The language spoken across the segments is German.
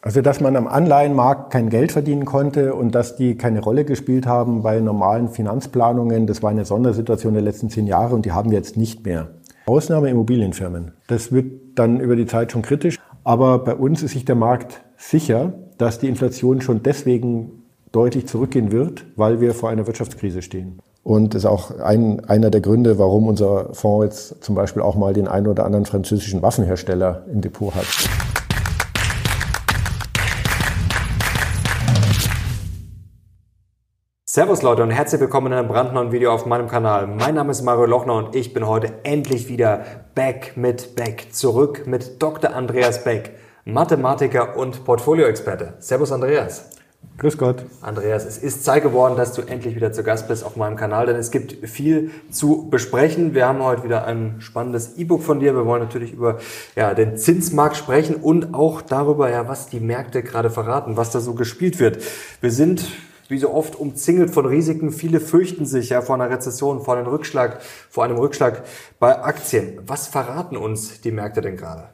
Also, dass man am Anleihenmarkt kein Geld verdienen konnte und dass die keine Rolle gespielt haben bei normalen Finanzplanungen, das war eine Sondersituation der letzten zehn Jahre und die haben wir jetzt nicht mehr. Ausnahme Immobilienfirmen. Das wird dann über die Zeit schon kritisch. Aber bei uns ist sich der Markt sicher, dass die Inflation schon deswegen deutlich zurückgehen wird, weil wir vor einer Wirtschaftskrise stehen. Und das ist auch ein, einer der Gründe, warum unser Fonds jetzt zum Beispiel auch mal den einen oder anderen französischen Waffenhersteller im Depot hat. Servus Leute und herzlich willkommen in einem brandneuen Video auf meinem Kanal. Mein Name ist Mario Lochner und ich bin heute endlich wieder back mit Beck. Zurück mit Dr. Andreas Beck, Mathematiker und Portfolioexperte. Servus Andreas. Grüß Gott. Andreas, es ist Zeit geworden, dass du endlich wieder zu Gast bist auf meinem Kanal, denn es gibt viel zu besprechen. Wir haben heute wieder ein spannendes E-Book von dir. Wir wollen natürlich über ja, den Zinsmarkt sprechen und auch darüber, ja, was die Märkte gerade verraten, was da so gespielt wird. Wir sind wie so oft umzingelt von Risiken. Viele fürchten sich ja vor einer Rezession, vor einem Rückschlag, vor einem Rückschlag bei Aktien. Was verraten uns die Märkte denn gerade?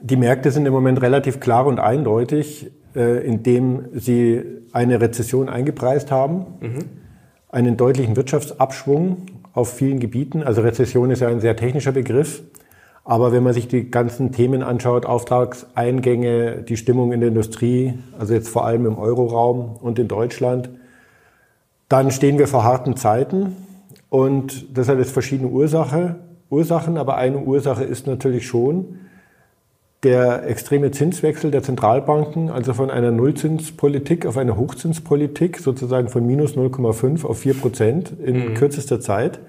Die Märkte sind im Moment relativ klar und eindeutig, äh, indem sie eine Rezession eingepreist haben, mhm. einen deutlichen Wirtschaftsabschwung auf vielen Gebieten. Also Rezession ist ja ein sehr technischer Begriff. Aber wenn man sich die ganzen Themen anschaut, Auftragseingänge, die Stimmung in der Industrie, also jetzt vor allem im Euroraum und in Deutschland, dann stehen wir vor harten Zeiten. Und das hat jetzt verschiedene Ursache, Ursachen, aber eine Ursache ist natürlich schon der extreme Zinswechsel der Zentralbanken, also von einer Nullzinspolitik auf eine Hochzinspolitik, sozusagen von minus 0,5 auf 4 Prozent in mhm. kürzester Zeit.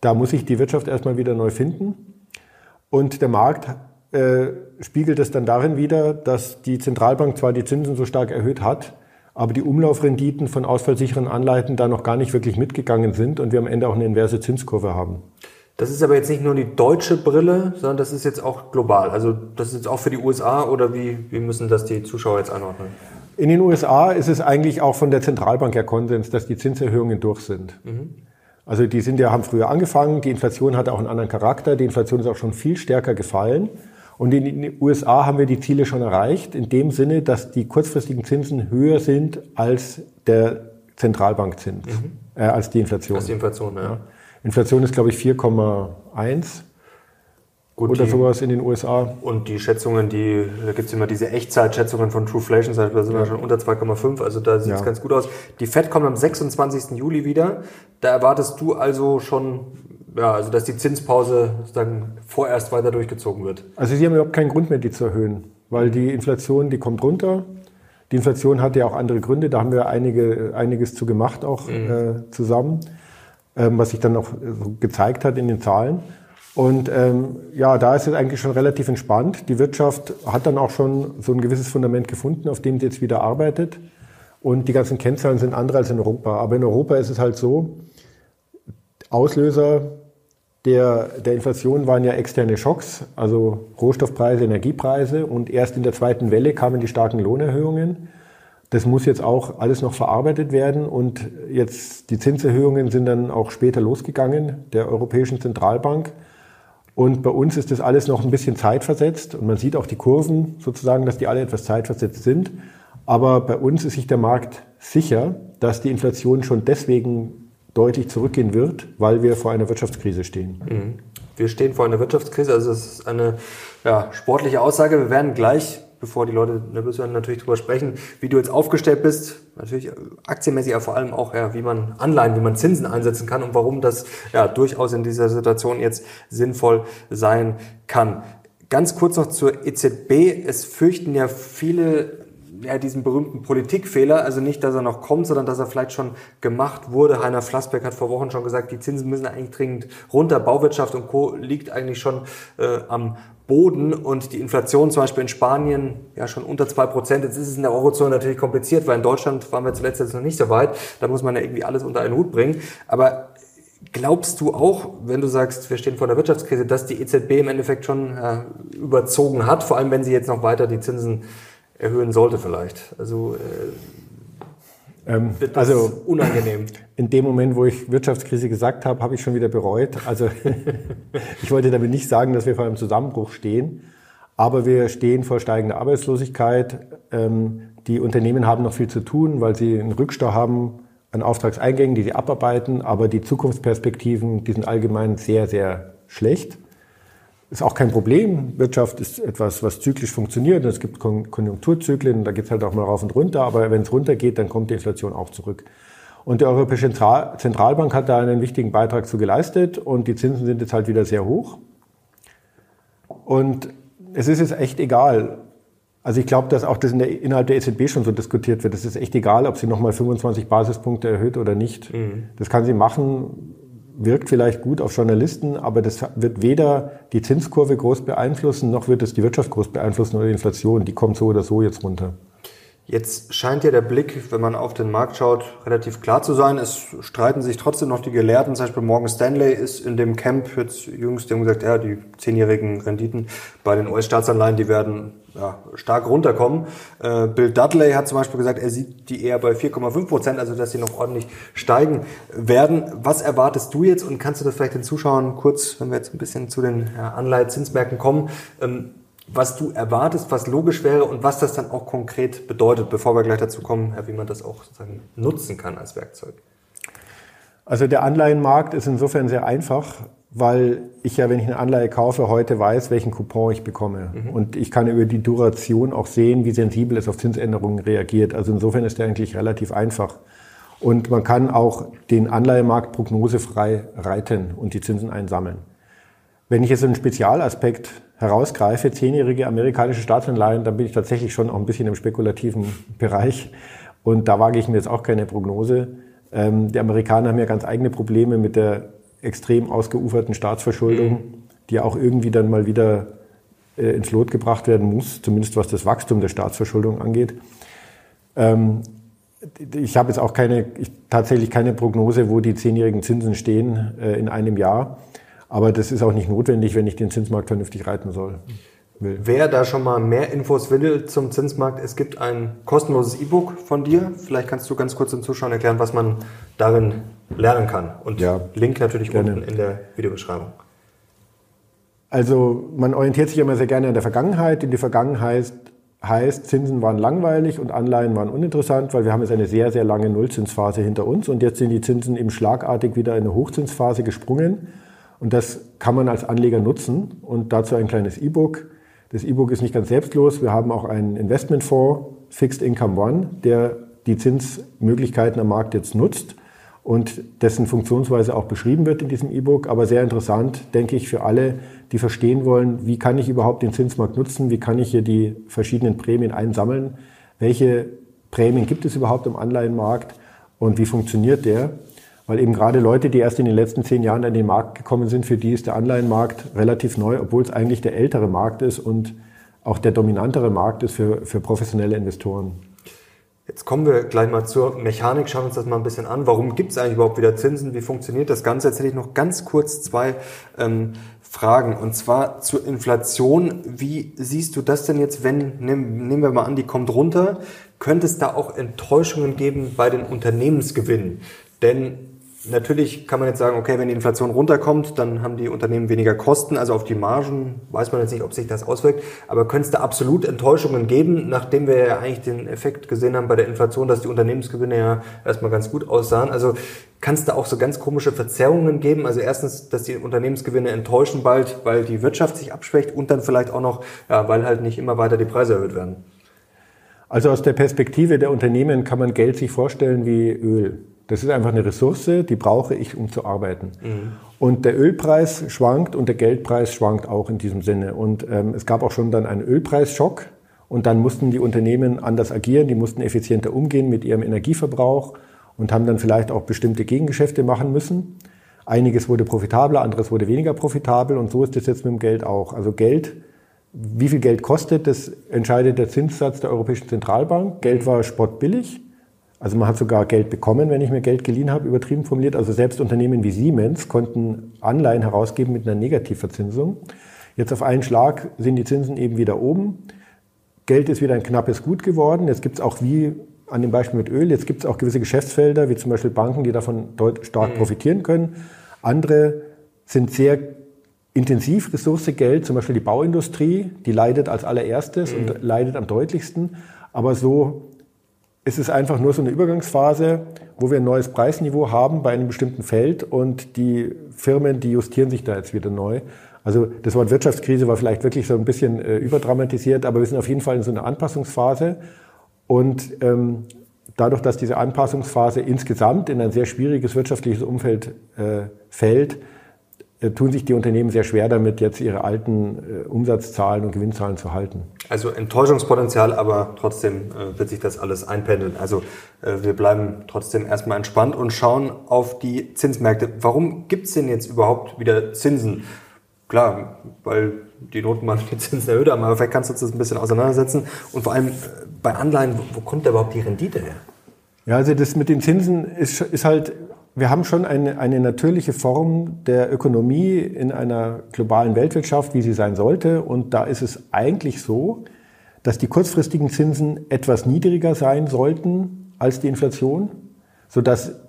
Da muss sich die Wirtschaft erstmal wieder neu finden. Und der Markt äh, spiegelt es dann darin wider, dass die Zentralbank zwar die Zinsen so stark erhöht hat, aber die Umlaufrenditen von ausfallsicheren Anleihen da noch gar nicht wirklich mitgegangen sind und wir am Ende auch eine inverse Zinskurve haben. Das ist aber jetzt nicht nur die deutsche Brille, sondern das ist jetzt auch global. Also das ist jetzt auch für die USA oder wie, wie müssen das die Zuschauer jetzt anordnen? In den USA ist es eigentlich auch von der Zentralbank her Konsens, dass die Zinserhöhungen durch sind. Mhm. Also die sind ja, haben früher angefangen, die Inflation hat auch einen anderen Charakter, die Inflation ist auch schon viel stärker gefallen. Und in den USA haben wir die Ziele schon erreicht, in dem Sinne, dass die kurzfristigen Zinsen höher sind als der Zentralbankzins, mhm. äh, als die Inflation. Als die Inflation, ja. Inflation ist, glaube ich, 4,1 Gut, oder die, sowas in den USA. Und die Schätzungen, die, da gibt's immer diese Echtzeitschätzungen von Trueflation, da sind wir ja. schon unter 2,5, also da sieht's ja. ganz gut aus. Die FED kommt am 26. Juli wieder. Da erwartest du also schon, ja, also dass die Zinspause sozusagen vorerst weiter durchgezogen wird. Also sie haben überhaupt keinen Grund mehr, die zu erhöhen, weil die Inflation, die kommt runter. Die Inflation hat ja auch andere Gründe, da haben wir einige, einiges zu gemacht auch mhm. äh, zusammen, ähm, was sich dann noch gezeigt hat in den Zahlen. Und ähm, ja, da ist es eigentlich schon relativ entspannt. Die Wirtschaft hat dann auch schon so ein gewisses Fundament gefunden, auf dem sie jetzt wieder arbeitet. Und die ganzen Kennzahlen sind andere als in Europa. Aber in Europa ist es halt so, Auslöser der, der Inflation waren ja externe Schocks, also Rohstoffpreise, Energiepreise. Und erst in der zweiten Welle kamen die starken Lohnerhöhungen. Das muss jetzt auch alles noch verarbeitet werden. Und jetzt die Zinserhöhungen sind dann auch später losgegangen, der Europäischen Zentralbank. Und bei uns ist das alles noch ein bisschen zeitversetzt und man sieht auch die Kurven sozusagen, dass die alle etwas zeitversetzt sind. Aber bei uns ist sich der Markt sicher, dass die Inflation schon deswegen deutlich zurückgehen wird, weil wir vor einer Wirtschaftskrise stehen. Mhm. Wir stehen vor einer Wirtschaftskrise, also es ist eine ja, sportliche Aussage. Wir werden gleich bevor die Leute nervös werden, natürlich darüber sprechen, wie du jetzt aufgestellt bist. Natürlich aktienmäßig, aber vor allem auch, ja, wie man Anleihen, wie man Zinsen einsetzen kann und warum das ja durchaus in dieser Situation jetzt sinnvoll sein kann. Ganz kurz noch zur EZB. Es fürchten ja viele ja, diesen berühmten Politikfehler, also nicht, dass er noch kommt, sondern dass er vielleicht schon gemacht wurde. Heiner Flassbeck hat vor Wochen schon gesagt, die Zinsen müssen eigentlich dringend runter. Bauwirtschaft und Co. liegt eigentlich schon äh, am Boden und die Inflation zum Beispiel in Spanien ja schon unter zwei Prozent. Jetzt ist es in der Eurozone natürlich kompliziert, weil in Deutschland waren wir zuletzt jetzt noch nicht so weit. Da muss man ja irgendwie alles unter einen Hut bringen. Aber glaubst du auch, wenn du sagst, wir stehen vor der Wirtschaftskrise, dass die EZB im Endeffekt schon äh, überzogen hat, vor allem wenn sie jetzt noch weiter die Zinsen erhöhen sollte vielleicht? Also äh, ähm, also unangenehm. In dem Moment, wo ich Wirtschaftskrise gesagt habe, habe ich schon wieder bereut. Also ich wollte damit nicht sagen, dass wir vor einem Zusammenbruch stehen. Aber wir stehen vor steigender Arbeitslosigkeit. Ähm, die Unternehmen haben noch viel zu tun, weil sie einen Rückstau haben an Auftragseingängen, die sie abarbeiten. Aber die Zukunftsperspektiven, die sind allgemein sehr, sehr schlecht. Ist auch kein Problem. Wirtschaft ist etwas, was zyklisch funktioniert. Es gibt Konjunkturzyklen, da geht es halt auch mal rauf und runter. Aber wenn es runtergeht, dann kommt die Inflation auch zurück. Und die Europäische Zentralbank hat da einen wichtigen Beitrag zu geleistet und die Zinsen sind jetzt halt wieder sehr hoch. Und es ist jetzt echt egal. Also ich glaube, dass auch das in der, innerhalb der EZB schon so diskutiert wird. Es ist echt egal, ob sie nochmal 25 Basispunkte erhöht oder nicht. Mhm. Das kann sie machen, wirkt vielleicht gut auf Journalisten, aber das wird weder die Zinskurve groß beeinflussen, noch wird es die Wirtschaft groß beeinflussen oder die Inflation. Die kommt so oder so jetzt runter. Jetzt scheint ja der Blick, wenn man auf den Markt schaut, relativ klar zu sein. Es streiten sich trotzdem noch die Gelehrten. Zum Beispiel Morgan Stanley ist in dem Camp jetzt jüngst, die haben gesagt, ja, die zehnjährigen Renditen bei den US-Staatsanleihen, die werden ja, stark runterkommen. Äh, Bill Dudley hat zum Beispiel gesagt, er sieht die eher bei 4,5 Prozent, also dass sie noch ordentlich steigen werden. Was erwartest du jetzt und kannst du das vielleicht den Zuschauern kurz, wenn wir jetzt ein bisschen zu den Anleihezinsmärkten kommen, ähm, was du erwartest, was logisch wäre und was das dann auch konkret bedeutet, bevor wir gleich dazu kommen, wie man das auch sozusagen nutzen kann als Werkzeug. Also der Anleihenmarkt ist insofern sehr einfach, weil ich ja, wenn ich eine Anleihe kaufe, heute weiß, welchen Coupon ich bekomme. Mhm. Und ich kann über die Duration auch sehen, wie sensibel es auf Zinsänderungen reagiert. Also insofern ist der eigentlich relativ einfach. Und man kann auch den Anleihemarkt prognosefrei reiten und die Zinsen einsammeln. Wenn ich jetzt einen Spezialaspekt herausgreife, zehnjährige amerikanische Staatsanleihen, dann bin ich tatsächlich schon auch ein bisschen im spekulativen Bereich. Und da wage ich mir jetzt auch keine Prognose. Ähm, die Amerikaner haben ja ganz eigene Probleme mit der extrem ausgeuferten Staatsverschuldung, mhm. die auch irgendwie dann mal wieder äh, ins Lot gebracht werden muss, zumindest was das Wachstum der Staatsverschuldung angeht. Ähm, ich habe jetzt auch keine, ich, tatsächlich keine Prognose, wo die zehnjährigen Zinsen stehen äh, in einem Jahr. Aber das ist auch nicht notwendig, wenn ich den Zinsmarkt vernünftig reiten soll. Will. Wer da schon mal mehr Infos will zum Zinsmarkt, es gibt ein kostenloses E-Book von dir. Vielleicht kannst du ganz kurz den Zuschauern erklären, was man darin lernen kann. Und ja, Link natürlich gerne. unten in der Videobeschreibung. Also man orientiert sich immer sehr gerne an der Vergangenheit. In die Vergangenheit heißt, Zinsen waren langweilig und Anleihen waren uninteressant, weil wir haben jetzt eine sehr, sehr lange Nullzinsphase hinter uns und jetzt sind die Zinsen eben schlagartig wieder in eine Hochzinsphase gesprungen. Und das kann man als Anleger nutzen und dazu ein kleines E-Book. Das E-Book ist nicht ganz selbstlos. Wir haben auch einen Investmentfonds, Fixed Income One, der die Zinsmöglichkeiten am Markt jetzt nutzt und dessen Funktionsweise auch beschrieben wird in diesem E-Book. Aber sehr interessant, denke ich, für alle, die verstehen wollen, wie kann ich überhaupt den Zinsmarkt nutzen, wie kann ich hier die verschiedenen Prämien einsammeln, welche Prämien gibt es überhaupt im Anleihenmarkt und wie funktioniert der. Weil eben gerade Leute, die erst in den letzten zehn Jahren an den Markt gekommen sind, für die ist der Anleihenmarkt relativ neu, obwohl es eigentlich der ältere Markt ist und auch der dominantere Markt ist für, für professionelle Investoren. Jetzt kommen wir gleich mal zur Mechanik, schauen uns das mal ein bisschen an. Warum gibt es eigentlich überhaupt wieder Zinsen? Wie funktioniert das Ganze? Jetzt hätte ich noch ganz kurz zwei ähm, Fragen. Und zwar zur Inflation. Wie siehst du das denn jetzt, wenn, nehmen wir mal an, die kommt runter? Könnte es da auch Enttäuschungen geben bei den Unternehmensgewinnen? Denn Natürlich kann man jetzt sagen, okay, wenn die Inflation runterkommt, dann haben die Unternehmen weniger Kosten, also auf die Margen weiß man jetzt nicht, ob sich das auswirkt, aber könnte es da absolut Enttäuschungen geben, nachdem wir ja eigentlich den Effekt gesehen haben bei der Inflation, dass die Unternehmensgewinne ja erstmal ganz gut aussahen. Also kann es da auch so ganz komische Verzerrungen geben? Also erstens, dass die Unternehmensgewinne enttäuschen bald, weil die Wirtschaft sich abschwächt und dann vielleicht auch noch, ja, weil halt nicht immer weiter die Preise erhöht werden. Also aus der Perspektive der Unternehmen kann man Geld sich vorstellen wie Öl. Das ist einfach eine Ressource, die brauche ich, um zu arbeiten. Mhm. Und der Ölpreis schwankt und der Geldpreis schwankt auch in diesem Sinne. Und ähm, es gab auch schon dann einen Ölpreisschock. Und dann mussten die Unternehmen anders agieren, die mussten effizienter umgehen mit ihrem Energieverbrauch und haben dann vielleicht auch bestimmte Gegengeschäfte machen müssen. Einiges wurde profitabler, anderes wurde weniger profitabel und so ist es jetzt mit dem Geld auch. Also Geld, wie viel Geld kostet, das entscheidet der Zinssatz der Europäischen Zentralbank. Geld war spottbillig also man hat sogar Geld bekommen, wenn ich mir Geld geliehen habe, übertrieben formuliert. Also selbst Unternehmen wie Siemens konnten Anleihen herausgeben mit einer Negativverzinsung. Jetzt auf einen Schlag sind die Zinsen eben wieder oben. Geld ist wieder ein knappes Gut geworden. Jetzt gibt es auch wie an dem Beispiel mit Öl, jetzt gibt es auch gewisse Geschäftsfelder, wie zum Beispiel Banken, die davon stark mhm. profitieren können. Andere sind sehr Intensivressource Geld, zum Beispiel die Bauindustrie, die leidet als allererstes mhm. und leidet am deutlichsten. Aber so ist es einfach nur so eine Übergangsphase, wo wir ein neues Preisniveau haben bei einem bestimmten Feld und die Firmen, die justieren sich da jetzt wieder neu. Also das Wort Wirtschaftskrise war vielleicht wirklich so ein bisschen äh, überdramatisiert, aber wir sind auf jeden Fall in so einer Anpassungsphase. Und ähm, dadurch, dass diese Anpassungsphase insgesamt in ein sehr schwieriges wirtschaftliches Umfeld äh, fällt, äh, tun sich die Unternehmen sehr schwer damit, jetzt ihre alten äh, Umsatzzahlen und Gewinnzahlen zu halten. Also Enttäuschungspotenzial, aber trotzdem äh, wird sich das alles einpendeln. Also äh, wir bleiben trotzdem erstmal entspannt und schauen auf die Zinsmärkte. Warum gibt es denn jetzt überhaupt wieder Zinsen? Klar, weil die Notenbank die Zinsen erhöht haben, aber vielleicht kannst du uns das ein bisschen auseinandersetzen. Und vor allem äh, bei Anleihen, wo kommt da überhaupt die Rendite her? Ja, also das mit den Zinsen ist, ist halt wir haben schon eine, eine natürliche Form der Ökonomie in einer globalen Weltwirtschaft, wie sie sein sollte. Und da ist es eigentlich so, dass die kurzfristigen Zinsen etwas niedriger sein sollten als die Inflation, sodass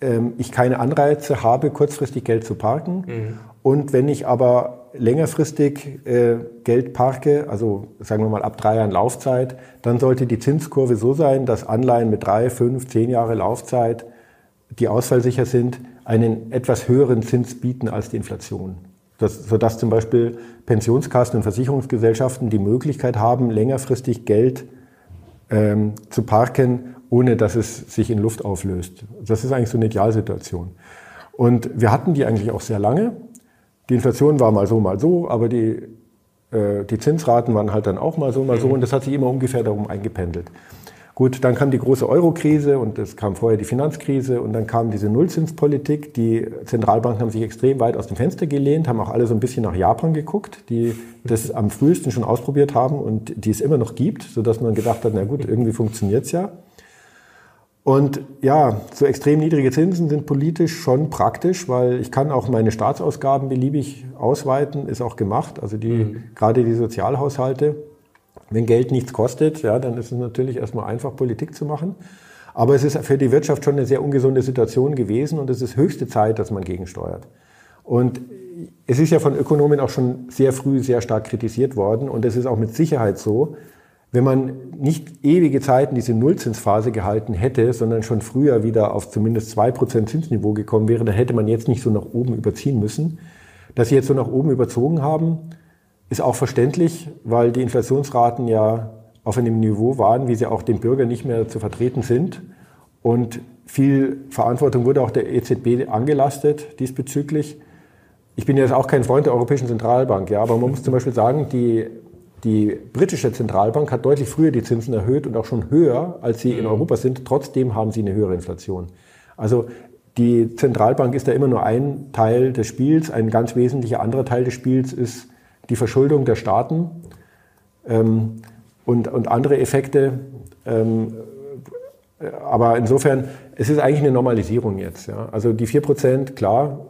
ähm, ich keine Anreize habe, kurzfristig Geld zu parken. Mhm. Und wenn ich aber längerfristig äh, Geld parke, also sagen wir mal ab drei Jahren Laufzeit, dann sollte die Zinskurve so sein, dass Anleihen mit drei, fünf, zehn Jahre Laufzeit die ausfallsicher sind, einen etwas höheren Zins bieten als die Inflation. Das, sodass zum Beispiel Pensionskassen und Versicherungsgesellschaften die Möglichkeit haben, längerfristig Geld ähm, zu parken, ohne dass es sich in Luft auflöst. Das ist eigentlich so eine Idealsituation. Und wir hatten die eigentlich auch sehr lange. Die Inflation war mal so, mal so, aber die, äh, die Zinsraten waren halt dann auch mal so, mal so. Und das hat sich immer ungefähr darum eingependelt. Gut, dann kam die große Euro-Krise und es kam vorher die Finanzkrise und dann kam diese Nullzinspolitik. Die Zentralbanken haben sich extrem weit aus dem Fenster gelehnt, haben auch alle so ein bisschen nach Japan geguckt, die das am frühesten schon ausprobiert haben und die es immer noch gibt, sodass man gedacht hat, na gut, irgendwie funktioniert's ja. Und ja, so extrem niedrige Zinsen sind politisch schon praktisch, weil ich kann auch meine Staatsausgaben beliebig ausweiten, ist auch gemacht. Also die, mhm. gerade die Sozialhaushalte wenn Geld nichts kostet, ja, dann ist es natürlich erstmal einfach, Politik zu machen. Aber es ist für die Wirtschaft schon eine sehr ungesunde Situation gewesen und es ist höchste Zeit, dass man gegensteuert. Und es ist ja von Ökonomen auch schon sehr früh sehr stark kritisiert worden und es ist auch mit Sicherheit so, wenn man nicht ewige Zeiten diese Nullzinsphase gehalten hätte, sondern schon früher wieder auf zumindest zwei Prozent Zinsniveau gekommen wäre, dann hätte man jetzt nicht so nach oben überziehen müssen. Dass sie jetzt so nach oben überzogen haben, ist auch verständlich, weil die Inflationsraten ja auf einem Niveau waren, wie sie auch den Bürgern nicht mehr zu vertreten sind. Und viel Verantwortung wurde auch der EZB angelastet diesbezüglich. Ich bin jetzt auch kein Freund der Europäischen Zentralbank, ja, aber man muss zum Beispiel sagen, die, die britische Zentralbank hat deutlich früher die Zinsen erhöht und auch schon höher, als sie in mhm. Europa sind. Trotzdem haben sie eine höhere Inflation. Also die Zentralbank ist da immer nur ein Teil des Spiels. Ein ganz wesentlicher anderer Teil des Spiels ist die Verschuldung der Staaten ähm, und, und andere Effekte. Ähm, aber insofern, es ist eigentlich eine Normalisierung jetzt. Ja. Also die 4%, klar,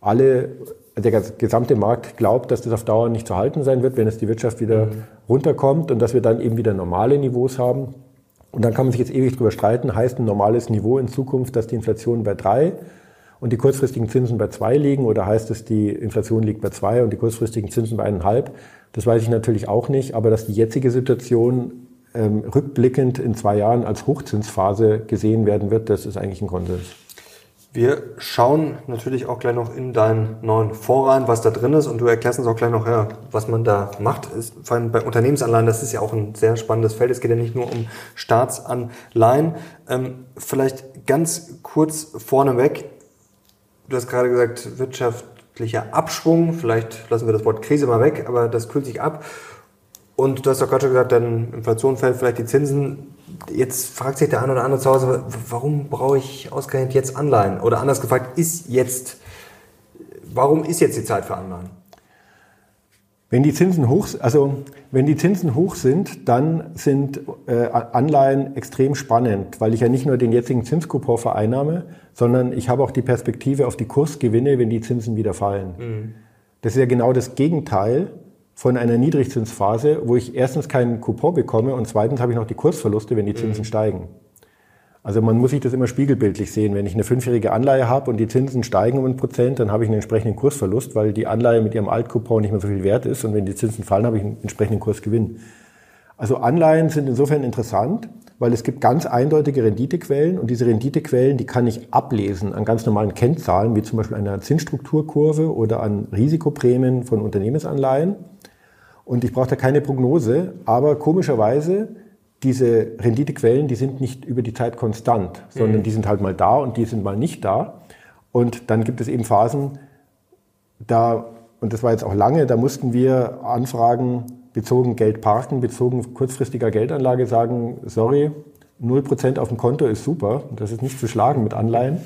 alle, der gesamte Markt glaubt, dass das auf Dauer nicht zu halten sein wird, wenn es die Wirtschaft wieder mhm. runterkommt und dass wir dann eben wieder normale Niveaus haben. Und dann kann man sich jetzt ewig drüber streiten, heißt ein normales Niveau in Zukunft, dass die Inflation bei drei und die kurzfristigen Zinsen bei zwei liegen oder heißt es, die Inflation liegt bei zwei und die kurzfristigen Zinsen bei eineinhalb? Das weiß ich natürlich auch nicht, aber dass die jetzige Situation ähm, rückblickend in zwei Jahren als Hochzinsphase gesehen werden wird, das ist eigentlich ein Konsens. Wir schauen natürlich auch gleich noch in deinen neuen Fonds rein, was da drin ist und du erklärst uns auch gleich noch, ja, was man da macht. Ist, vor allem bei Unternehmensanleihen, das ist ja auch ein sehr spannendes Feld. Es geht ja nicht nur um Staatsanleihen. Ähm, vielleicht ganz kurz vorneweg, Du hast gerade gesagt, wirtschaftlicher Abschwung. Vielleicht lassen wir das Wort Krise mal weg, aber das kühlt sich ab. Und du hast doch gerade schon gesagt, dann Inflation fällt, vielleicht die Zinsen. Jetzt fragt sich der eine oder andere zu Hause, warum brauche ich ausgerechnet jetzt Anleihen? Oder anders gefragt, ist jetzt, warum ist jetzt die Zeit für Anleihen? Wenn die Zinsen hoch, also wenn die Zinsen hoch sind, dann sind äh, Anleihen extrem spannend, weil ich ja nicht nur den jetzigen Zinskupon vereinnahme, sondern ich habe auch die Perspektive auf die Kursgewinne, wenn die Zinsen wieder fallen. Mhm. Das ist ja genau das Gegenteil von einer Niedrigzinsphase, wo ich erstens keinen Coupon bekomme und zweitens habe ich noch die Kursverluste, wenn die Zinsen mhm. steigen. Also man muss sich das immer spiegelbildlich sehen. Wenn ich eine fünfjährige Anleihe habe und die Zinsen steigen um ein Prozent, dann habe ich einen entsprechenden Kursverlust, weil die Anleihe mit ihrem Altcoupon nicht mehr so viel wert ist. Und wenn die Zinsen fallen, habe ich einen entsprechenden Kursgewinn. Also Anleihen sind insofern interessant, weil es gibt ganz eindeutige Renditequellen und diese Renditequellen, die kann ich ablesen an ganz normalen Kennzahlen, wie zum Beispiel einer Zinsstrukturkurve oder an Risikoprämien von Unternehmensanleihen. Und ich brauche da keine Prognose, aber komischerweise diese Renditequellen, die sind nicht über die Zeit konstant, sondern mhm. die sind halt mal da und die sind mal nicht da. Und dann gibt es eben Phasen, da, und das war jetzt auch lange, da mussten wir Anfragen bezogen Geld parken, bezogen kurzfristiger Geldanlage sagen, sorry, 0% auf dem Konto ist super, das ist nicht zu schlagen mit Anleihen.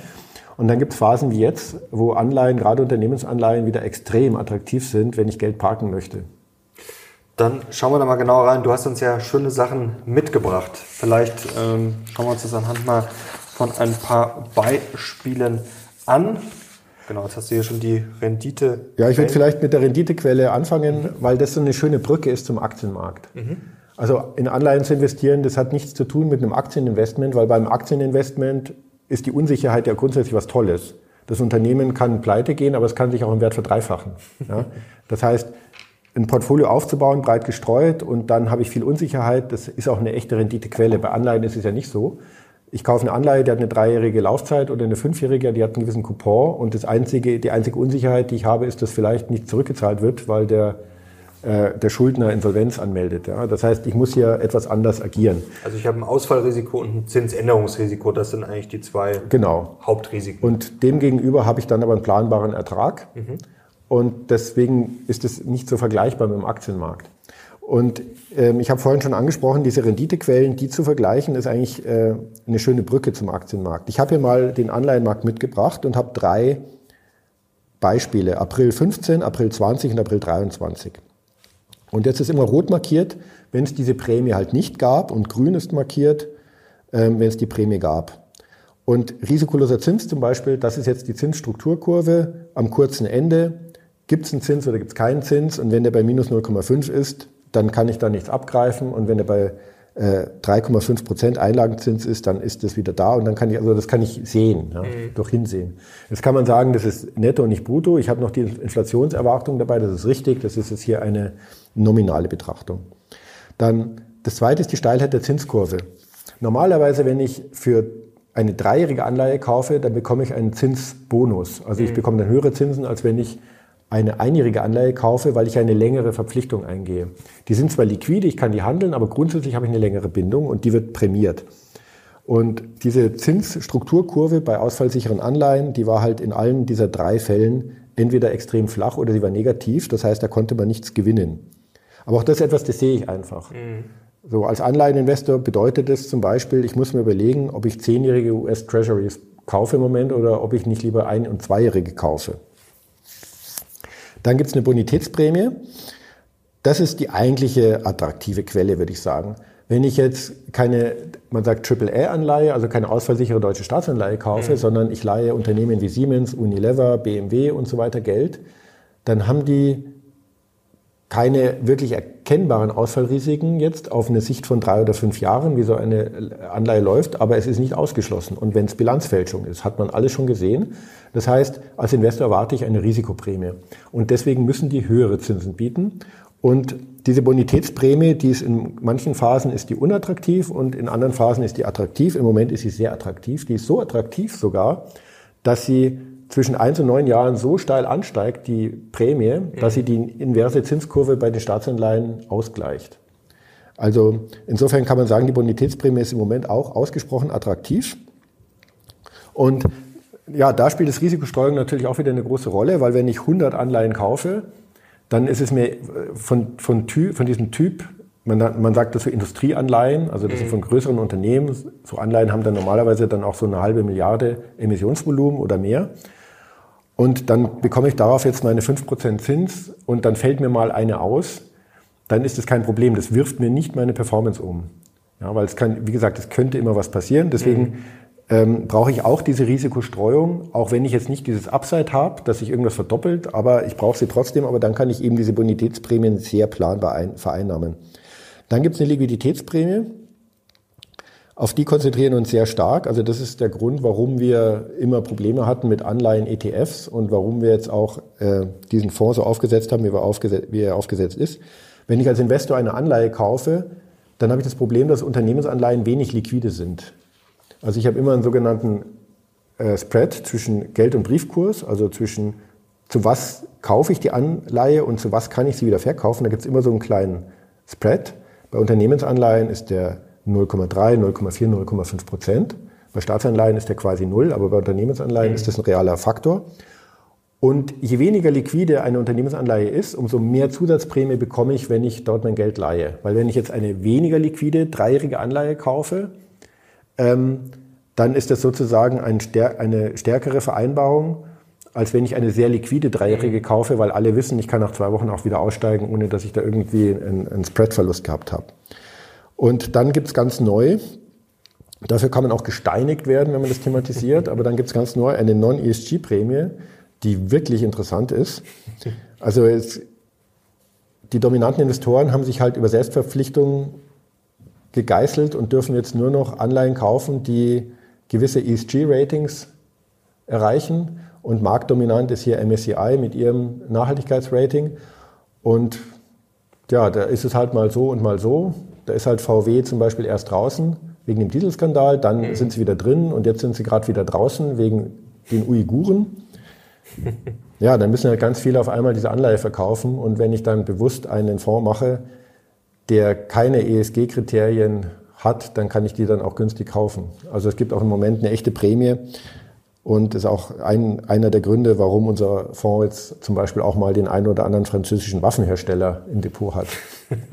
Und dann gibt es Phasen wie jetzt, wo Anleihen, gerade Unternehmensanleihen, wieder extrem attraktiv sind, wenn ich Geld parken möchte. Dann schauen wir da mal genauer rein. Du hast uns ja schöne Sachen mitgebracht. Vielleicht ähm, schauen wir uns das anhand mal von ein paar Beispielen an. Genau, jetzt hast du hier schon die Rendite. Ja, ich würde vielleicht mit der Renditequelle anfangen, mhm. weil das so eine schöne Brücke ist zum Aktienmarkt. Mhm. Also in Anleihen zu investieren, das hat nichts zu tun mit einem Aktieninvestment, weil beim Aktieninvestment ist die Unsicherheit ja grundsätzlich was Tolles. Das Unternehmen kann pleite gehen, aber es kann sich auch im Wert verdreifachen. Ja? Das heißt, ein Portfolio aufzubauen, breit gestreut und dann habe ich viel Unsicherheit. Das ist auch eine echte Renditequelle. Bei Anleihen ist es ja nicht so. Ich kaufe eine Anleihe, die hat eine dreijährige Laufzeit oder eine fünfjährige, die hat einen gewissen Coupon und das einzige, die einzige Unsicherheit, die ich habe, ist, dass vielleicht nicht zurückgezahlt wird, weil der, äh, der Schuldner Insolvenz anmeldet. Ja. Das heißt, ich muss hier etwas anders agieren. Also ich habe ein Ausfallrisiko und ein Zinsänderungsrisiko. Das sind eigentlich die zwei genau. Hauptrisiken. Und demgegenüber habe ich dann aber einen planbaren Ertrag. Mhm. Und deswegen ist es nicht so vergleichbar mit dem Aktienmarkt. Und ähm, ich habe vorhin schon angesprochen, diese Renditequellen, die zu vergleichen, ist eigentlich äh, eine schöne Brücke zum Aktienmarkt. Ich habe hier mal den Anleihenmarkt mitgebracht und habe drei Beispiele, April 15, April 20 und April 23. Und jetzt ist immer rot markiert, wenn es diese Prämie halt nicht gab und grün ist markiert, ähm, wenn es die Prämie gab. Und risikoloser Zins zum Beispiel, das ist jetzt die Zinsstrukturkurve am kurzen Ende gibt es einen Zins oder gibt es keinen Zins und wenn der bei minus 0,5 ist, dann kann ich da nichts abgreifen und wenn der bei äh, 3,5 Prozent Einlagenzins ist, dann ist das wieder da und dann kann ich, also das kann ich sehen, ja, mhm. durch hinsehen. Jetzt kann man sagen, das ist netto und nicht brutto. Ich habe noch die Inflationserwartung dabei, das ist richtig, das ist jetzt hier eine nominale Betrachtung. Dann das zweite ist die Steilheit der Zinskurve. Normalerweise, wenn ich für eine dreijährige Anleihe kaufe, dann bekomme ich einen Zinsbonus. Also ich mhm. bekomme dann höhere Zinsen, als wenn ich eine einjährige Anleihe kaufe, weil ich eine längere Verpflichtung eingehe. Die sind zwar liquide, ich kann die handeln, aber grundsätzlich habe ich eine längere Bindung und die wird prämiert. Und diese Zinsstrukturkurve bei ausfallsicheren Anleihen, die war halt in allen dieser drei Fällen entweder extrem flach oder sie war negativ. Das heißt, da konnte man nichts gewinnen. Aber auch das ist etwas, das sehe ich einfach. Mhm. So, als Anleiheninvestor bedeutet es zum Beispiel, ich muss mir überlegen, ob ich zehnjährige US Treasuries kaufe im Moment oder ob ich nicht lieber ein- und zweijährige kaufe. Dann gibt es eine Bonitätsprämie. Das ist die eigentliche attraktive Quelle, würde ich sagen. Wenn ich jetzt keine, man sagt AAA-Anleihe, also keine ausfallsichere deutsche Staatsanleihe kaufe, mhm. sondern ich leihe Unternehmen wie Siemens, Unilever, BMW und so weiter Geld, dann haben die keine wirklich erkennbaren Ausfallrisiken jetzt auf eine Sicht von drei oder fünf Jahren, wie so eine Anleihe läuft, aber es ist nicht ausgeschlossen. Und wenn es Bilanzfälschung ist, hat man alles schon gesehen. Das heißt, als Investor erwarte ich eine Risikoprämie. Und deswegen müssen die höhere Zinsen bieten. Und diese Bonitätsprämie, die ist in manchen Phasen ist die unattraktiv und in anderen Phasen ist die attraktiv. Im Moment ist sie sehr attraktiv. Die ist so attraktiv sogar, dass sie zwischen eins und neun Jahren so steil ansteigt, die Prämie, dass sie die inverse Zinskurve bei den Staatsanleihen ausgleicht. Also insofern kann man sagen, die Bonitätsprämie ist im Moment auch ausgesprochen attraktiv. Und ja, da spielt das Risikostreuung natürlich auch wieder eine große Rolle, weil wenn ich 100 Anleihen kaufe, dann ist es mir von, von, typ, von diesem Typ, man, man sagt das für Industrieanleihen, also das sind mhm. von größeren Unternehmen, so Anleihen haben dann normalerweise dann auch so eine halbe Milliarde Emissionsvolumen oder mehr. Und dann bekomme ich darauf jetzt meine 5% Zins und dann fällt mir mal eine aus, dann ist das kein Problem. Das wirft mir nicht meine Performance um. Ja, weil es kann, wie gesagt, es könnte immer was passieren. Deswegen mhm. ähm, brauche ich auch diese Risikostreuung, auch wenn ich jetzt nicht dieses Upside habe, dass sich irgendwas verdoppelt, aber ich brauche sie trotzdem, aber dann kann ich eben diese Bonitätsprämien sehr planbar ein, vereinnahmen. Dann gibt es eine Liquiditätsprämie. Auf die konzentrieren wir uns sehr stark. Also das ist der Grund, warum wir immer Probleme hatten mit Anleihen-ETFs und warum wir jetzt auch äh, diesen Fonds so aufgesetzt haben, wie er, aufgesetzt, wie er aufgesetzt ist. Wenn ich als Investor eine Anleihe kaufe, dann habe ich das Problem, dass Unternehmensanleihen wenig liquide sind. Also ich habe immer einen sogenannten äh, Spread zwischen Geld- und Briefkurs, also zwischen zu was kaufe ich die Anleihe und zu was kann ich sie wieder verkaufen. Da gibt es immer so einen kleinen Spread. Bei Unternehmensanleihen ist der 0,3, 0,4, 0,5 Prozent. Bei Staatsanleihen ist der quasi null, aber bei Unternehmensanleihen mhm. ist das ein realer Faktor. Und je weniger liquide eine Unternehmensanleihe ist, umso mehr Zusatzprämie bekomme ich, wenn ich dort mein Geld leihe. Weil wenn ich jetzt eine weniger liquide dreijährige Anleihe kaufe, ähm, dann ist das sozusagen ein stär eine stärkere Vereinbarung, als wenn ich eine sehr liquide dreijährige mhm. kaufe, weil alle wissen, ich kann nach zwei Wochen auch wieder aussteigen, ohne dass ich da irgendwie einen, einen Spreadverlust gehabt habe. Und dann gibt's ganz neu, dafür kann man auch gesteinigt werden, wenn man das thematisiert, aber dann gibt's ganz neu eine Non-ESG-Prämie, die wirklich interessant ist. Also es, die dominanten Investoren haben sich halt über Selbstverpflichtungen gegeißelt und dürfen jetzt nur noch Anleihen kaufen, die gewisse ESG-Ratings erreichen. Und marktdominant ist hier MSCI mit ihrem Nachhaltigkeitsrating. Und ja, da ist es halt mal so und mal so. Da ist halt VW zum Beispiel erst draußen wegen dem Dieselskandal, dann mhm. sind sie wieder drin und jetzt sind sie gerade wieder draußen wegen den Uiguren. Ja, dann müssen ja ganz viele auf einmal diese Anleihe verkaufen und wenn ich dann bewusst einen Fonds mache, der keine ESG-Kriterien hat, dann kann ich die dann auch günstig kaufen. Also es gibt auch im Moment eine echte Prämie und ist auch ein, einer der Gründe, warum unser Fonds jetzt zum Beispiel auch mal den einen oder anderen französischen Waffenhersteller im Depot hat.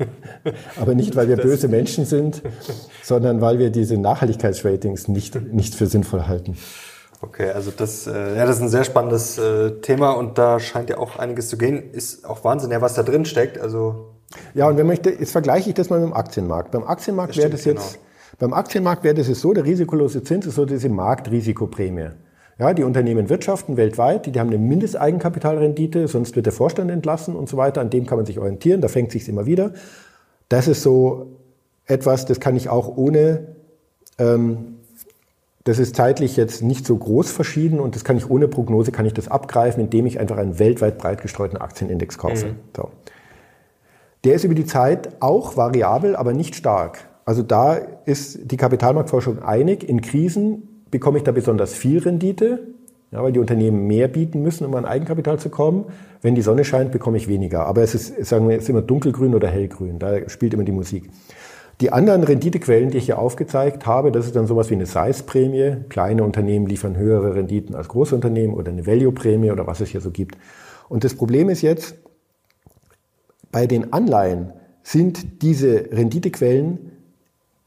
Aber nicht, weil wir böse Menschen sind, sondern weil wir diese Nachhaltigkeitsratings nicht, nicht für sinnvoll halten. Okay, also das, äh, ja, das ist ein sehr spannendes äh, Thema und da scheint ja auch einiges zu gehen. Ist auch Wahnsinn, ja, was da drin steckt. Also ja, und wenn man jetzt vergleiche ich das mal mit dem Aktienmarkt. Beim Aktienmarkt wäre das jetzt, genau. beim Aktienmarkt wäre das jetzt so, der risikolose Zins ist so diese Marktrisikoprämie. Ja, die Unternehmen wirtschaften weltweit, die, die haben eine Mindesteigenkapitalrendite, sonst wird der Vorstand entlassen und so weiter. An dem kann man sich orientieren, da fängt sich's immer wieder. Das ist so etwas, das kann ich auch ohne, ähm, das ist zeitlich jetzt nicht so groß verschieden und das kann ich ohne Prognose, kann ich das abgreifen, indem ich einfach einen weltweit breit gestreuten Aktienindex kaufe. Mhm. So. Der ist über die Zeit auch variabel, aber nicht stark. Also da ist die Kapitalmarktforschung einig, in Krisen bekomme ich da besonders viel Rendite, ja, weil die Unternehmen mehr bieten müssen, um an Eigenkapital zu kommen. Wenn die Sonne scheint, bekomme ich weniger. Aber es ist, sagen wir, es ist immer dunkelgrün oder hellgrün. Da spielt immer die Musik. Die anderen Renditequellen, die ich hier aufgezeigt habe, das ist dann sowas wie eine Size-Prämie. Kleine Unternehmen liefern höhere Renditen als große Unternehmen oder eine Value-Prämie oder was es hier so gibt. Und das Problem ist jetzt, bei den Anleihen sind diese Renditequellen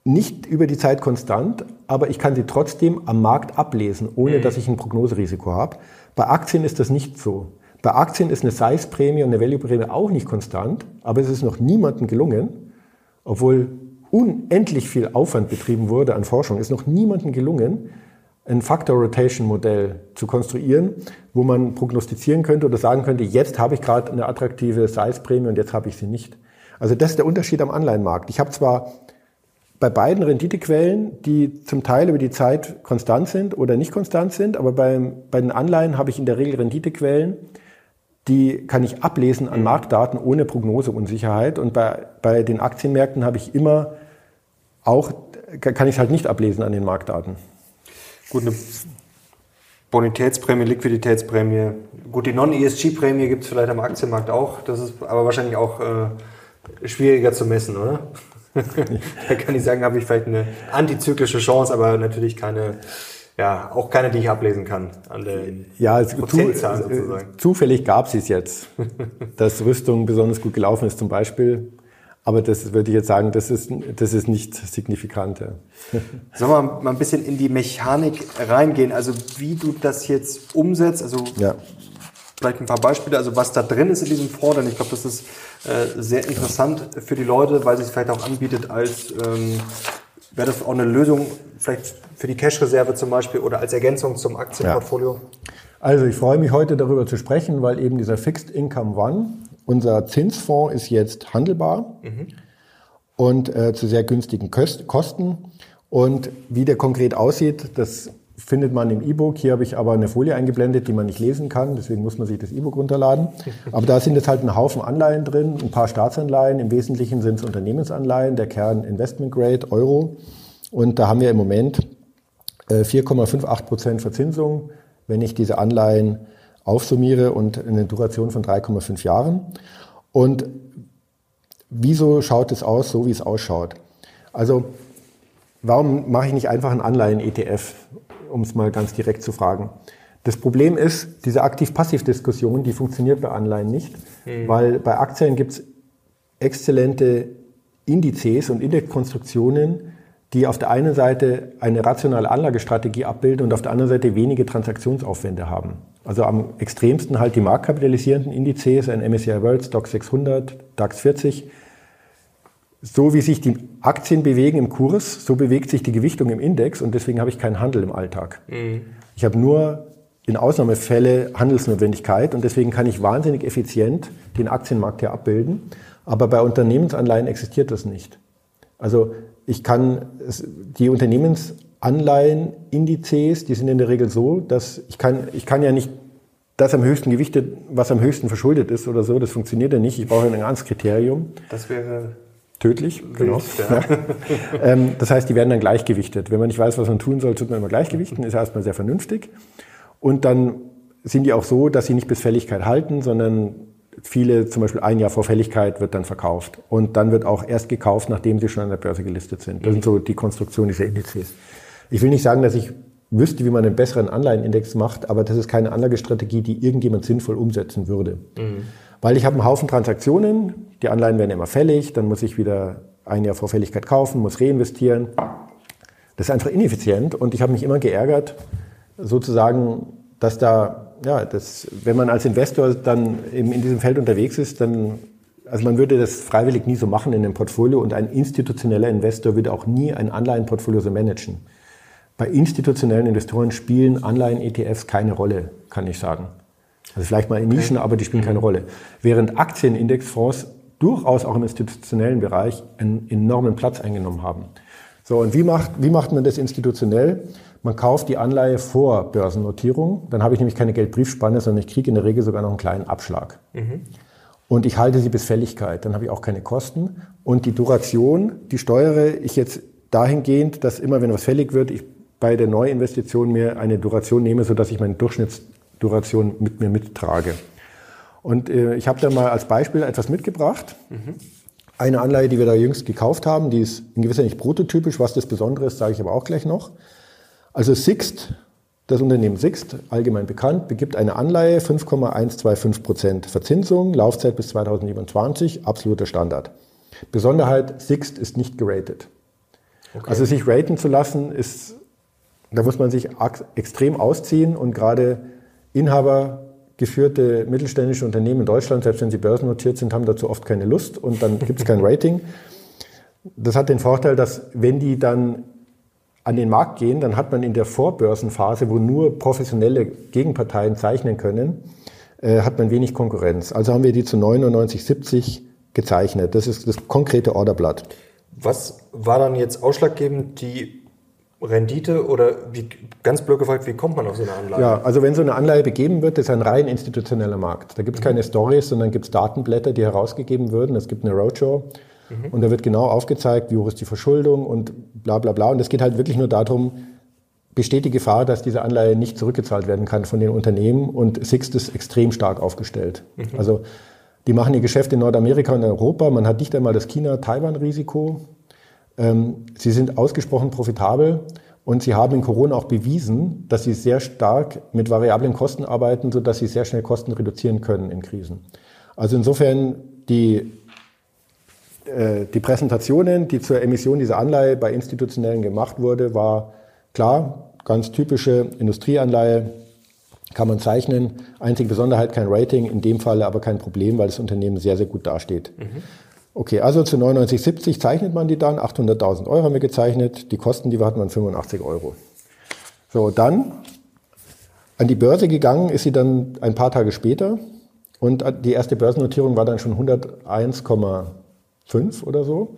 nicht über die Zeit konstant, aber ich kann sie trotzdem am Markt ablesen, ohne mhm. dass ich ein Prognoserisiko habe. Bei Aktien ist das nicht so. Bei Aktien ist eine Size-Prämie und eine Value-Prämie auch nicht konstant, aber es ist noch niemandem gelungen, obwohl unendlich viel Aufwand betrieben wurde an Forschung, ist noch niemandem gelungen, ein Factor Rotation Modell zu konstruieren, wo man prognostizieren könnte oder sagen könnte, jetzt habe ich gerade eine attraktive Size-Prämie und jetzt habe ich sie nicht. Also das ist der Unterschied am Anleihenmarkt. Ich habe zwar bei beiden Renditequellen, die zum Teil über die Zeit konstant sind oder nicht konstant sind, aber beim, bei den Anleihen habe ich in der Regel Renditequellen, die kann ich ablesen an Marktdaten ohne Prognoseunsicherheit. Und bei, bei den Aktienmärkten habe ich immer auch, kann ich es halt nicht ablesen an den Marktdaten. Gut, eine Bonitätsprämie, Liquiditätsprämie. Gut, die Non-ESG-Prämie gibt es vielleicht am Aktienmarkt auch. Das ist aber wahrscheinlich auch äh, schwieriger zu messen, oder? da kann ich sagen, habe ich vielleicht eine antizyklische Chance, aber natürlich keine, ja, auch keine, die ich ablesen kann an den ja, zu, sozusagen. Zufällig gab es es jetzt, dass Rüstung besonders gut gelaufen ist zum Beispiel. Aber das würde ich jetzt sagen, das ist, das ist nicht signifikant. Sollen wir mal ein bisschen in die Mechanik reingehen? Also wie du das jetzt umsetzt? Also ja. Vielleicht ein paar Beispiele, also was da drin ist in diesem Fonds, denn ich glaube, das ist äh, sehr interessant für die Leute, weil es sich vielleicht auch anbietet als, ähm, wäre das auch eine Lösung vielleicht für die Cash-Reserve zum Beispiel oder als Ergänzung zum Aktienportfolio? Ja. Also ich freue mich heute darüber zu sprechen, weil eben dieser Fixed Income One, unser Zinsfonds ist jetzt handelbar mhm. und äh, zu sehr günstigen Kosten. Und wie der konkret aussieht, das findet man im E-Book. Hier habe ich aber eine Folie eingeblendet, die man nicht lesen kann. Deswegen muss man sich das E-Book runterladen. Aber da sind jetzt halt ein Haufen Anleihen drin, ein paar Staatsanleihen. Im Wesentlichen sind es Unternehmensanleihen, der Kern Investment Grade, Euro. Und da haben wir im Moment 4,58 äh, Prozent Verzinsung, wenn ich diese Anleihen aufsummiere und eine Duration von 3,5 Jahren. Und wieso schaut es aus, so wie es ausschaut? Also, warum mache ich nicht einfach einen Anleihen-ETF, um es mal ganz direkt zu fragen? Das Problem ist, diese Aktiv-Passiv-Diskussion, die funktioniert bei Anleihen nicht, mhm. weil bei Aktien gibt es exzellente Indizes und Indexkonstruktionen, die auf der einen Seite eine rationale Anlagestrategie abbilden und auf der anderen Seite wenige Transaktionsaufwände haben. Also am extremsten halt die marktkapitalisierenden Indizes, ein MSCI World, Stock 600, DAX 40. So wie sich die Aktien bewegen im Kurs, so bewegt sich die Gewichtung im Index und deswegen habe ich keinen Handel im Alltag. Mhm. Ich habe nur in Ausnahmefälle Handelsnotwendigkeit und deswegen kann ich wahnsinnig effizient den Aktienmarkt hier abbilden. Aber bei Unternehmensanleihen existiert das nicht. Also ich kann die Unternehmensanleihenindizes, die sind in der Regel so, dass ich kann, ich kann ja nicht das am höchsten gewichtet, was am höchsten verschuldet ist oder so, das funktioniert ja nicht. Ich brauche ein ganzes Kriterium. Das wäre tödlich, genau. Ja. ähm, das heißt, die werden dann gleichgewichtet. Wenn man nicht weiß, was man tun soll, tut man immer gleichgewichten, ist erstmal sehr vernünftig. Und dann sind die auch so, dass sie nicht bis Fälligkeit halten, sondern viele, zum Beispiel ein Jahr vor Fälligkeit, wird dann verkauft. Und dann wird auch erst gekauft, nachdem sie schon an der Börse gelistet sind. Das sind so die Konstruktion dieser Indizes. Ich will nicht sagen, dass ich wüsste, wie man einen besseren Anleihenindex macht, aber das ist keine Anlagestrategie, die irgendjemand sinnvoll umsetzen würde. Mhm. Weil ich habe einen Haufen Transaktionen, die Anleihen werden immer fällig, dann muss ich wieder ein Jahr vor Fälligkeit kaufen, muss reinvestieren. Das ist einfach ineffizient und ich habe mich immer geärgert, sozusagen, dass da ja, das, wenn man als Investor dann in, in diesem Feld unterwegs ist, dann, also man würde das freiwillig nie so machen in einem Portfolio und ein institutioneller Investor würde auch nie ein Anleihenportfolio so managen. Bei institutionellen Investoren spielen Anleihen-ETFs keine Rolle, kann ich sagen. Also vielleicht mal in Nischen, okay. aber die spielen keine mhm. Rolle. Während Aktienindexfonds durchaus auch im institutionellen Bereich einen enormen Platz eingenommen haben. So, und wie macht, wie macht man das institutionell? Man kauft die Anleihe vor Börsennotierung, dann habe ich nämlich keine Geldbriefspanne, sondern ich kriege in der Regel sogar noch einen kleinen Abschlag. Mhm. Und ich halte sie bis Fälligkeit, dann habe ich auch keine Kosten. Und die Duration, die steuere ich jetzt dahingehend, dass immer wenn was fällig wird, ich bei der Neuinvestition mir eine Duration nehme, sodass ich meine Durchschnittsduration mit mir mittrage. Und äh, ich habe da mal als Beispiel etwas mitgebracht. Mhm. Eine Anleihe, die wir da jüngst gekauft haben, die ist in gewisser nicht prototypisch. Was das Besondere ist, sage ich aber auch gleich noch. Also Sixt, das Unternehmen Sixt, allgemein bekannt, begibt eine Anleihe 5,125 Prozent Verzinsung, Laufzeit bis 2027, absoluter Standard. Besonderheit, Sixt ist nicht geratet. Okay. Also sich raten zu lassen, ist, da muss man sich extrem ausziehen und gerade Inhaber geführte mittelständische Unternehmen in Deutschland, selbst wenn sie börsennotiert sind, haben dazu oft keine Lust und dann gibt es kein Rating. Das hat den Vorteil, dass wenn die dann an den Markt gehen, dann hat man in der Vorbörsenphase, wo nur professionelle Gegenparteien zeichnen können, äh, hat man wenig Konkurrenz. Also haben wir die zu 99,70 gezeichnet. Das ist das konkrete Orderblatt. Was war dann jetzt ausschlaggebend, die Rendite oder wie, ganz blöd gefragt, wie kommt man auf so eine Anleihe? Ja, also wenn so eine Anleihe begeben wird, ist ein rein institutioneller Markt. Da gibt es mhm. keine Stories, sondern gibt es Datenblätter, die herausgegeben würden. Es gibt eine Roadshow Mhm. Und da wird genau aufgezeigt, wie hoch ist die Verschuldung und bla bla bla. Und es geht halt wirklich nur darum, besteht die Gefahr, dass diese Anleihe nicht zurückgezahlt werden kann von den Unternehmen. Und Sixt ist extrem stark aufgestellt. Mhm. Also die machen ihr Geschäft in Nordamerika und Europa. Man hat nicht einmal das China-Taiwan-Risiko. Ähm, sie sind ausgesprochen profitabel und sie haben in Corona auch bewiesen, dass sie sehr stark mit variablen Kosten arbeiten, sodass sie sehr schnell Kosten reduzieren können in Krisen. Also insofern die äh, die Präsentationen, die zur Emission dieser Anleihe bei Institutionellen gemacht wurde, war klar, ganz typische Industrieanleihe, kann man zeichnen. Einzige Besonderheit kein Rating, in dem Falle aber kein Problem, weil das Unternehmen sehr, sehr gut dasteht. Mhm. Okay, also zu 99,70 zeichnet man die dann, 800.000 Euro haben wir gezeichnet, die Kosten, die wir hatten, waren 85 Euro. So, dann an die Börse gegangen ist sie dann ein paar Tage später und die erste Börsennotierung war dann schon 101,5 fünf oder so.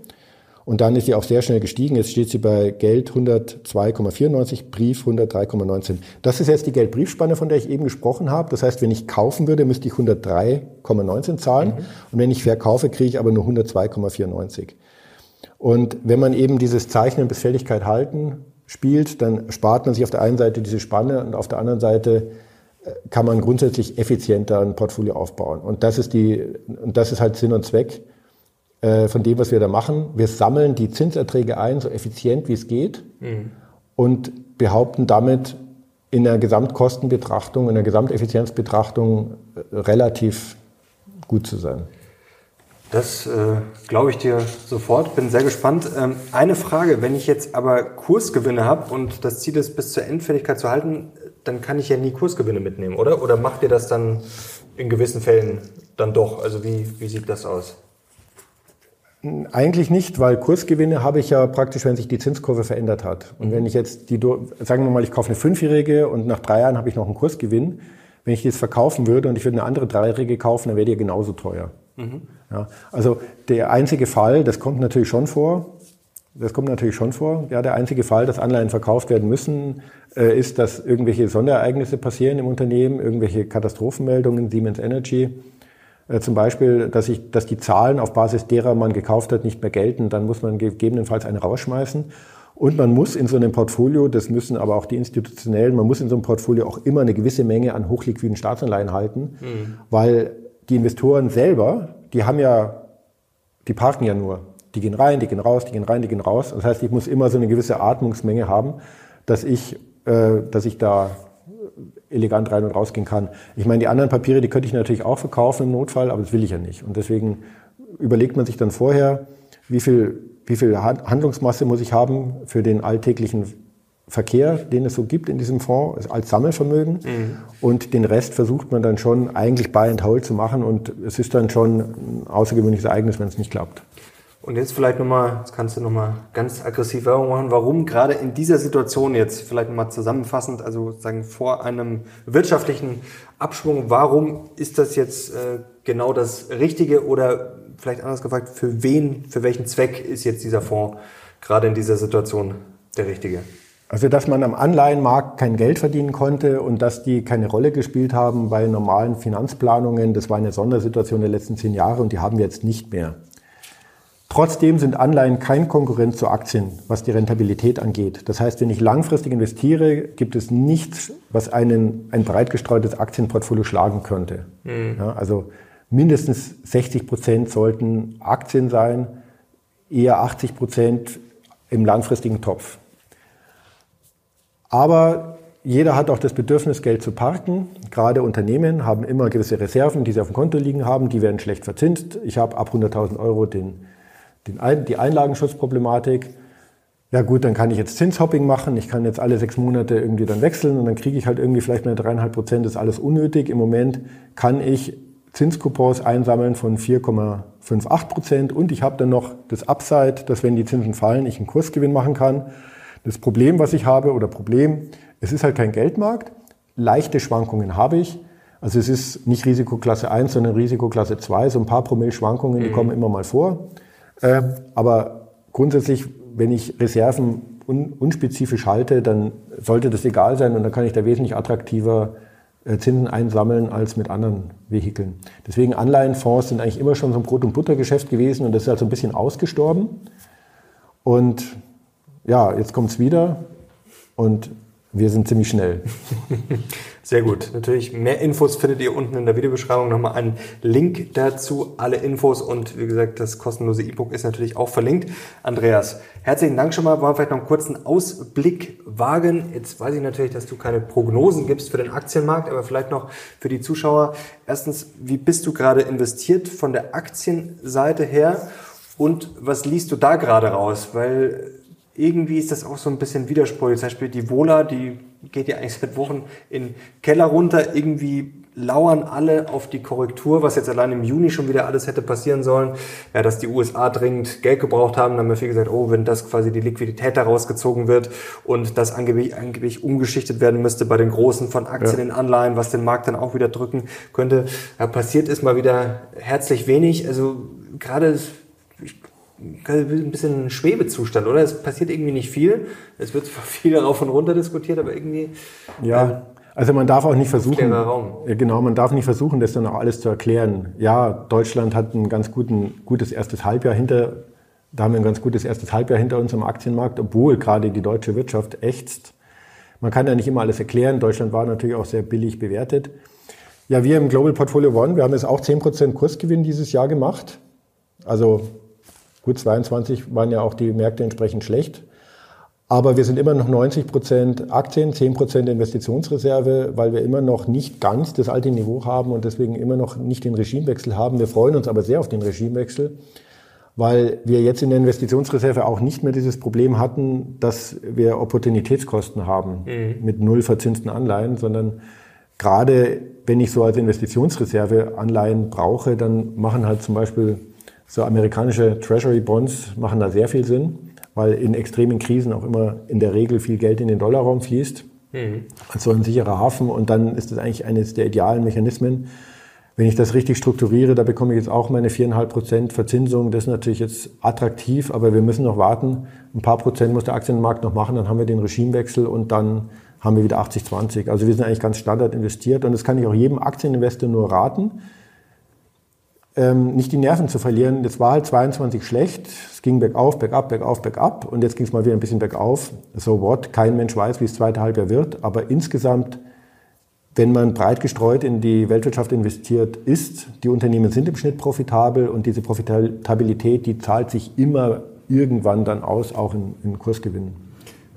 Und dann ist sie auch sehr schnell gestiegen. Jetzt steht sie bei Geld 102,94, Brief 103,19. Das ist jetzt die Geldbriefspanne, von der ich eben gesprochen habe. Das heißt, wenn ich kaufen würde, müsste ich 103,19 zahlen. Mhm. Und wenn ich verkaufe, kriege ich aber nur 102,94. Und wenn man eben dieses Zeichnen bis Fälligkeit halten spielt, dann spart man sich auf der einen Seite diese Spanne und auf der anderen Seite äh, kann man grundsätzlich effizienter ein Portfolio aufbauen. Und das ist die, und das ist halt Sinn und Zweck von dem, was wir da machen. Wir sammeln die Zinserträge ein, so effizient wie es geht, mhm. und behaupten damit in der Gesamtkostenbetrachtung, in der Gesamteffizienzbetrachtung äh, relativ gut zu sein. Das äh, glaube ich dir sofort, bin sehr gespannt. Ähm, eine Frage, wenn ich jetzt aber Kursgewinne habe und das Ziel ist, bis zur Endfälligkeit zu halten, dann kann ich ja nie Kursgewinne mitnehmen, oder? Oder macht ihr das dann in gewissen Fällen dann doch? Also wie, wie sieht das aus? Eigentlich nicht, weil Kursgewinne habe ich ja praktisch, wenn sich die Zinskurve verändert hat. Und wenn ich jetzt die, sagen wir mal, ich kaufe eine Fünfjährige und nach drei Jahren habe ich noch einen Kursgewinn. Wenn ich die jetzt verkaufen würde und ich würde eine andere Dreijährige kaufen, dann wäre die genauso teuer. Mhm. Ja, also der einzige Fall, das kommt natürlich schon vor, das kommt natürlich schon vor. Ja, der einzige Fall, dass Anleihen verkauft werden müssen, äh, ist, dass irgendwelche Sonderereignisse passieren im Unternehmen, irgendwelche Katastrophenmeldungen, Siemens Energy zum Beispiel, dass, ich, dass die Zahlen auf Basis derer man gekauft hat nicht mehr gelten, dann muss man gegebenenfalls eine rausschmeißen. Und man muss in so einem Portfolio, das müssen aber auch die institutionellen, man muss in so einem Portfolio auch immer eine gewisse Menge an hochliquiden Staatsanleihen halten, mhm. weil die Investoren selber, die haben ja, die parken ja nur. Die gehen rein, die gehen raus, die gehen rein, die gehen raus. Das heißt, ich muss immer so eine gewisse Atmungsmenge haben, dass ich, äh, dass ich da elegant rein und rausgehen kann. Ich meine, die anderen Papiere, die könnte ich natürlich auch verkaufen im Notfall, aber das will ich ja nicht. Und deswegen überlegt man sich dann vorher, wie viel, wie viel Handlungsmasse muss ich haben für den alltäglichen Verkehr, den es so gibt in diesem Fonds, als Sammelvermögen. Mhm. Und den Rest versucht man dann schon eigentlich buy and hold zu machen. Und es ist dann schon ein außergewöhnliches Ereignis, wenn es nicht klappt. Und jetzt vielleicht nochmal, jetzt kannst du nochmal ganz aggressiv Werbung machen, warum gerade in dieser Situation jetzt, vielleicht nochmal zusammenfassend, also sagen vor einem wirtschaftlichen Abschwung, warum ist das jetzt äh, genau das Richtige oder vielleicht anders gefragt, für wen, für welchen Zweck ist jetzt dieser Fonds gerade in dieser Situation der richtige? Also, dass man am Anleihenmarkt kein Geld verdienen konnte und dass die keine Rolle gespielt haben bei normalen Finanzplanungen, das war eine Sondersituation der letzten zehn Jahre und die haben wir jetzt nicht mehr. Trotzdem sind Anleihen kein Konkurrent zu Aktien, was die Rentabilität angeht. Das heißt, wenn ich langfristig investiere, gibt es nichts, was einen, ein breit gestreutes Aktienportfolio schlagen könnte. Mhm. Ja, also mindestens 60 Prozent sollten Aktien sein, eher 80 Prozent im langfristigen Topf. Aber jeder hat auch das Bedürfnis, Geld zu parken. Gerade Unternehmen haben immer gewisse Reserven, die sie auf dem Konto liegen haben. Die werden schlecht verzinst. Ich habe ab 100.000 Euro den den Ein die Einlagenschutzproblematik. Ja gut, dann kann ich jetzt Zinshopping machen. Ich kann jetzt alle sechs Monate irgendwie dann wechseln und dann kriege ich halt irgendwie vielleicht meine dreieinhalb Prozent. Das ist alles unnötig. Im Moment kann ich Zinskupons einsammeln von 4,58 Prozent und ich habe dann noch das Upside, dass wenn die Zinsen fallen, ich einen Kursgewinn machen kann. Das Problem, was ich habe, oder Problem, es ist halt kein Geldmarkt. Leichte Schwankungen habe ich. Also es ist nicht Risikoklasse 1, sondern Risikoklasse 2. So ein paar Promille Schwankungen, die mhm. kommen immer mal vor. Ähm, aber grundsätzlich, wenn ich Reserven un unspezifisch halte, dann sollte das egal sein und dann kann ich da wesentlich attraktiver äh, Zinsen einsammeln als mit anderen Vehikeln. Deswegen Anleihenfonds sind eigentlich immer schon so ein Brot- und Buttergeschäft gewesen und das ist halt so ein bisschen ausgestorben. Und ja, jetzt kommt es wieder und wir sind ziemlich schnell. Sehr gut. Natürlich mehr Infos findet ihr unten in der Videobeschreibung. Nochmal einen Link dazu. Alle Infos und wie gesagt, das kostenlose E-Book ist natürlich auch verlinkt. Andreas, herzlichen Dank schon mal. Wollen wir vielleicht noch einen kurzen Ausblick wagen. Jetzt weiß ich natürlich, dass du keine Prognosen gibst für den Aktienmarkt, aber vielleicht noch für die Zuschauer. Erstens, wie bist du gerade investiert von der Aktienseite her? Und was liest du da gerade raus? Weil irgendwie ist das auch so ein bisschen widersprüchlich. Zum Beispiel die Vola, die geht ja eigentlich seit Wochen in den Keller runter. Irgendwie lauern alle auf die Korrektur, was jetzt allein im Juni schon wieder alles hätte passieren sollen. Ja, dass die USA dringend Geld gebraucht haben, dann haben wir viel gesagt, oh, wenn das quasi die Liquidität da rausgezogen wird und das angeblich, angeblich umgeschichtet werden müsste bei den Großen von Aktien ja. in Anleihen, was den Markt dann auch wieder drücken könnte. Ja, passiert ist mal wieder herzlich wenig. Also gerade ein bisschen Schwebezustand, oder? Es passiert irgendwie nicht viel. Es wird viel rauf und runter diskutiert, aber irgendwie. Ja. Ähm, also man darf auch nicht versuchen, genau, man darf nicht versuchen, das dann auch alles zu erklären. Ja, Deutschland hat ein ganz guten, gutes erstes Halbjahr hinter, da haben wir ein ganz gutes erstes Halbjahr hinter uns am Aktienmarkt, obwohl gerade die deutsche Wirtschaft ächzt. Man kann ja nicht immer alles erklären. Deutschland war natürlich auch sehr billig bewertet. Ja, wir im Global Portfolio One, wir haben jetzt auch 10% Kursgewinn dieses Jahr gemacht. Also gut, 22 waren ja auch die Märkte entsprechend schlecht. Aber wir sind immer noch 90 Prozent Aktien, 10 Prozent Investitionsreserve, weil wir immer noch nicht ganz das alte Niveau haben und deswegen immer noch nicht den Regimewechsel haben. Wir freuen uns aber sehr auf den Regimewechsel, weil wir jetzt in der Investitionsreserve auch nicht mehr dieses Problem hatten, dass wir Opportunitätskosten haben mhm. mit null verzinsten Anleihen, sondern gerade wenn ich so als Investitionsreserve Anleihen brauche, dann machen halt zum Beispiel so amerikanische Treasury Bonds machen da sehr viel Sinn, weil in extremen Krisen auch immer in der Regel viel Geld in den Dollarraum fließt. Mhm. Als so ein sicherer Hafen und dann ist das eigentlich eines der idealen Mechanismen. Wenn ich das richtig strukturiere, da bekomme ich jetzt auch meine viereinhalb Prozent Verzinsung. Das ist natürlich jetzt attraktiv, aber wir müssen noch warten. Ein paar Prozent muss der Aktienmarkt noch machen, dann haben wir den Regimewechsel und dann haben wir wieder 80-20. Also wir sind eigentlich ganz standard investiert und das kann ich auch jedem Aktieninvestor nur raten ähm, nicht die Nerven zu verlieren. Das war halt 22 schlecht. Es ging bergauf, bergab, bergauf, bergab. Und jetzt ging es mal wieder ein bisschen bergauf. So what? Kein Mensch weiß, wie es zweite Halbjahr wird. Aber insgesamt, wenn man breit gestreut in die Weltwirtschaft investiert ist, die Unternehmen sind im Schnitt profitabel und diese Profitabilität, die zahlt sich immer irgendwann dann aus, auch in, in Kursgewinnen.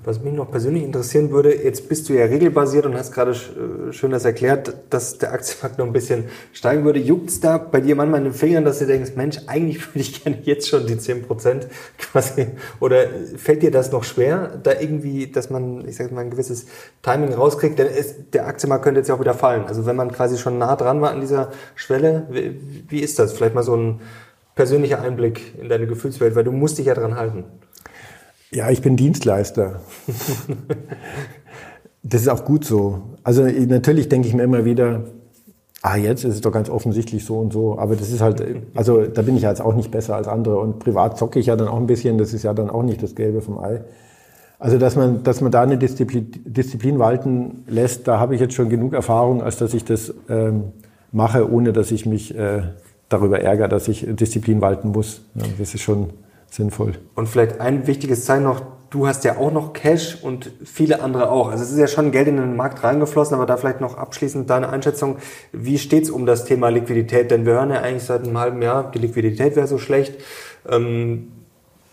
Was mich noch persönlich interessieren würde, jetzt bist du ja regelbasiert und hast gerade äh, schön das erklärt, dass der Aktienmarkt noch ein bisschen steigen würde. Juckt es da bei dir manchmal in den Fingern, dass du denkst, Mensch, eigentlich würde ich gerne jetzt schon die 10 Prozent quasi, oder fällt dir das noch schwer, da irgendwie, dass man, ich sage mal, ein gewisses Timing rauskriegt? Denn es, der Aktienmarkt könnte jetzt ja auch wieder fallen. Also wenn man quasi schon nah dran war an dieser Schwelle, wie, wie ist das? Vielleicht mal so ein persönlicher Einblick in deine Gefühlswelt, weil du musst dich ja dran halten. Ja, ich bin Dienstleister. das ist auch gut so. Also natürlich denke ich mir immer wieder, ah, jetzt ist es doch ganz offensichtlich so und so. Aber das ist halt, also da bin ich jetzt auch nicht besser als andere. Und privat zocke ich ja dann auch ein bisschen. Das ist ja dann auch nicht das Gelbe vom Ei. Also dass man, dass man da eine Disziplin, Disziplin walten lässt, da habe ich jetzt schon genug Erfahrung, als dass ich das ähm, mache, ohne dass ich mich äh, darüber ärgere, dass ich Disziplin walten muss. Ja, das ist schon sinnvoll. Und vielleicht ein wichtiges Zeichen noch, du hast ja auch noch Cash und viele andere auch. Also es ist ja schon Geld in den Markt reingeflossen, aber da vielleicht noch abschließend deine Einschätzung. Wie steht's um das Thema Liquidität? Denn wir hören ja eigentlich seit einem halben Jahr, die Liquidität wäre so schlecht. Ähm,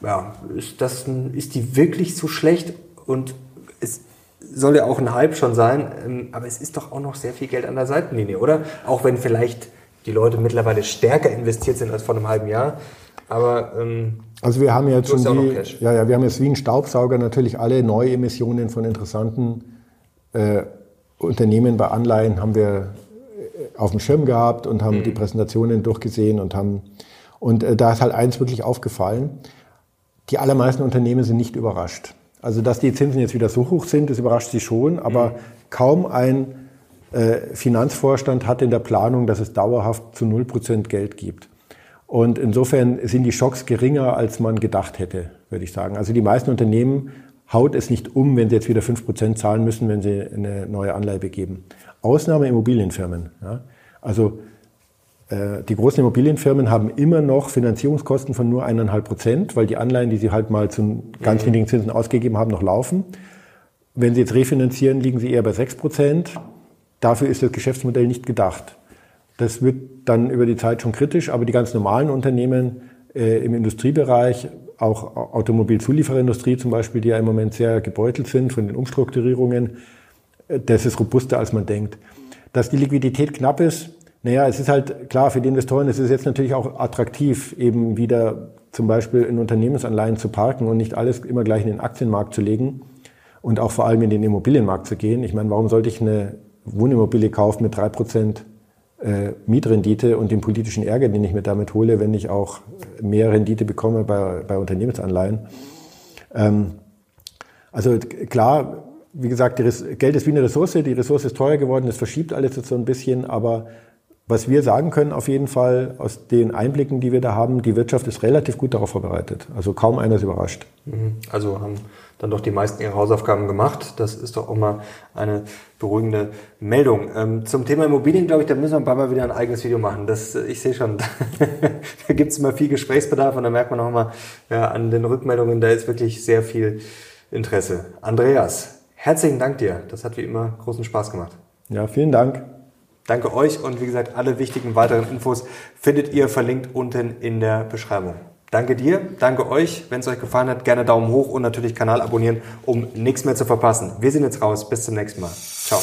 ja, ist, das, ist die wirklich so schlecht? Und es soll ja auch ein Hype schon sein, ähm, aber es ist doch auch noch sehr viel Geld an der Seitenlinie, oder? Auch wenn vielleicht die Leute mittlerweile stärker investiert sind als vor einem halben Jahr. Aber ähm, also wir haben jetzt schon die, ja, ja, wir haben jetzt wie ein Staubsauger natürlich alle Neuemissionen von interessanten äh, Unternehmen bei Anleihen haben wir äh, auf dem Schirm gehabt und haben mhm. die Präsentationen durchgesehen und haben und äh, da ist halt eins wirklich aufgefallen: Die allermeisten Unternehmen sind nicht überrascht. Also dass die Zinsen jetzt wieder so hoch sind, das überrascht sie schon, aber mhm. kaum ein äh, Finanzvorstand hat in der Planung, dass es dauerhaft zu 0% Geld gibt. Und insofern sind die Schocks geringer, als man gedacht hätte, würde ich sagen. Also die meisten Unternehmen haut es nicht um, wenn sie jetzt wieder 5% zahlen müssen, wenn sie eine neue Anleihe begeben. Ausnahme Immobilienfirmen. Ja. Also äh, die großen Immobilienfirmen haben immer noch Finanzierungskosten von nur 1,5 Prozent, weil die Anleihen, die sie halt mal zu ganz mhm. niedrigen Zinsen ausgegeben haben, noch laufen. Wenn sie jetzt refinanzieren, liegen sie eher bei 6 Prozent. Dafür ist das Geschäftsmodell nicht gedacht. Das wird dann über die Zeit schon kritisch, aber die ganz normalen Unternehmen äh, im Industriebereich, auch Automobilzulieferindustrie zum Beispiel, die ja im Moment sehr gebeutelt sind von den Umstrukturierungen, äh, das ist robuster, als man denkt. Dass die Liquidität knapp ist, naja, es ist halt klar, für die Investoren ist es jetzt natürlich auch attraktiv, eben wieder zum Beispiel in Unternehmensanleihen zu parken und nicht alles immer gleich in den Aktienmarkt zu legen und auch vor allem in den Immobilienmarkt zu gehen. Ich meine, warum sollte ich eine Wohnimmobilie kaufen mit drei Prozent äh, Mietrendite und den politischen Ärger, den ich mir damit hole, wenn ich auch mehr Rendite bekomme bei, bei Unternehmensanleihen. Ähm, also klar, wie gesagt, Geld ist wie eine Ressource, die Ressource ist teuer geworden, das verschiebt alles jetzt so ein bisschen, aber was wir sagen können auf jeden Fall aus den Einblicken, die wir da haben, die Wirtschaft ist relativ gut darauf vorbereitet. Also kaum einer ist überrascht. Mhm. Also haben dann doch die meisten ihre Hausaufgaben gemacht. Das ist doch auch mal eine beruhigende Meldung. Ähm, zum Thema Immobilien, glaube ich, da müssen wir ein paar Mal wieder ein eigenes Video machen. Das, ich sehe schon, da gibt es immer viel Gesprächsbedarf und da merkt man auch mal ja, an den Rückmeldungen, da ist wirklich sehr viel Interesse. Andreas, herzlichen Dank dir. Das hat wie immer großen Spaß gemacht. Ja, vielen Dank. Danke euch und wie gesagt, alle wichtigen weiteren Infos findet ihr verlinkt unten in der Beschreibung. Danke dir, danke euch. Wenn es euch gefallen hat, gerne Daumen hoch und natürlich Kanal abonnieren, um nichts mehr zu verpassen. Wir sind jetzt raus. Bis zum nächsten Mal. Ciao.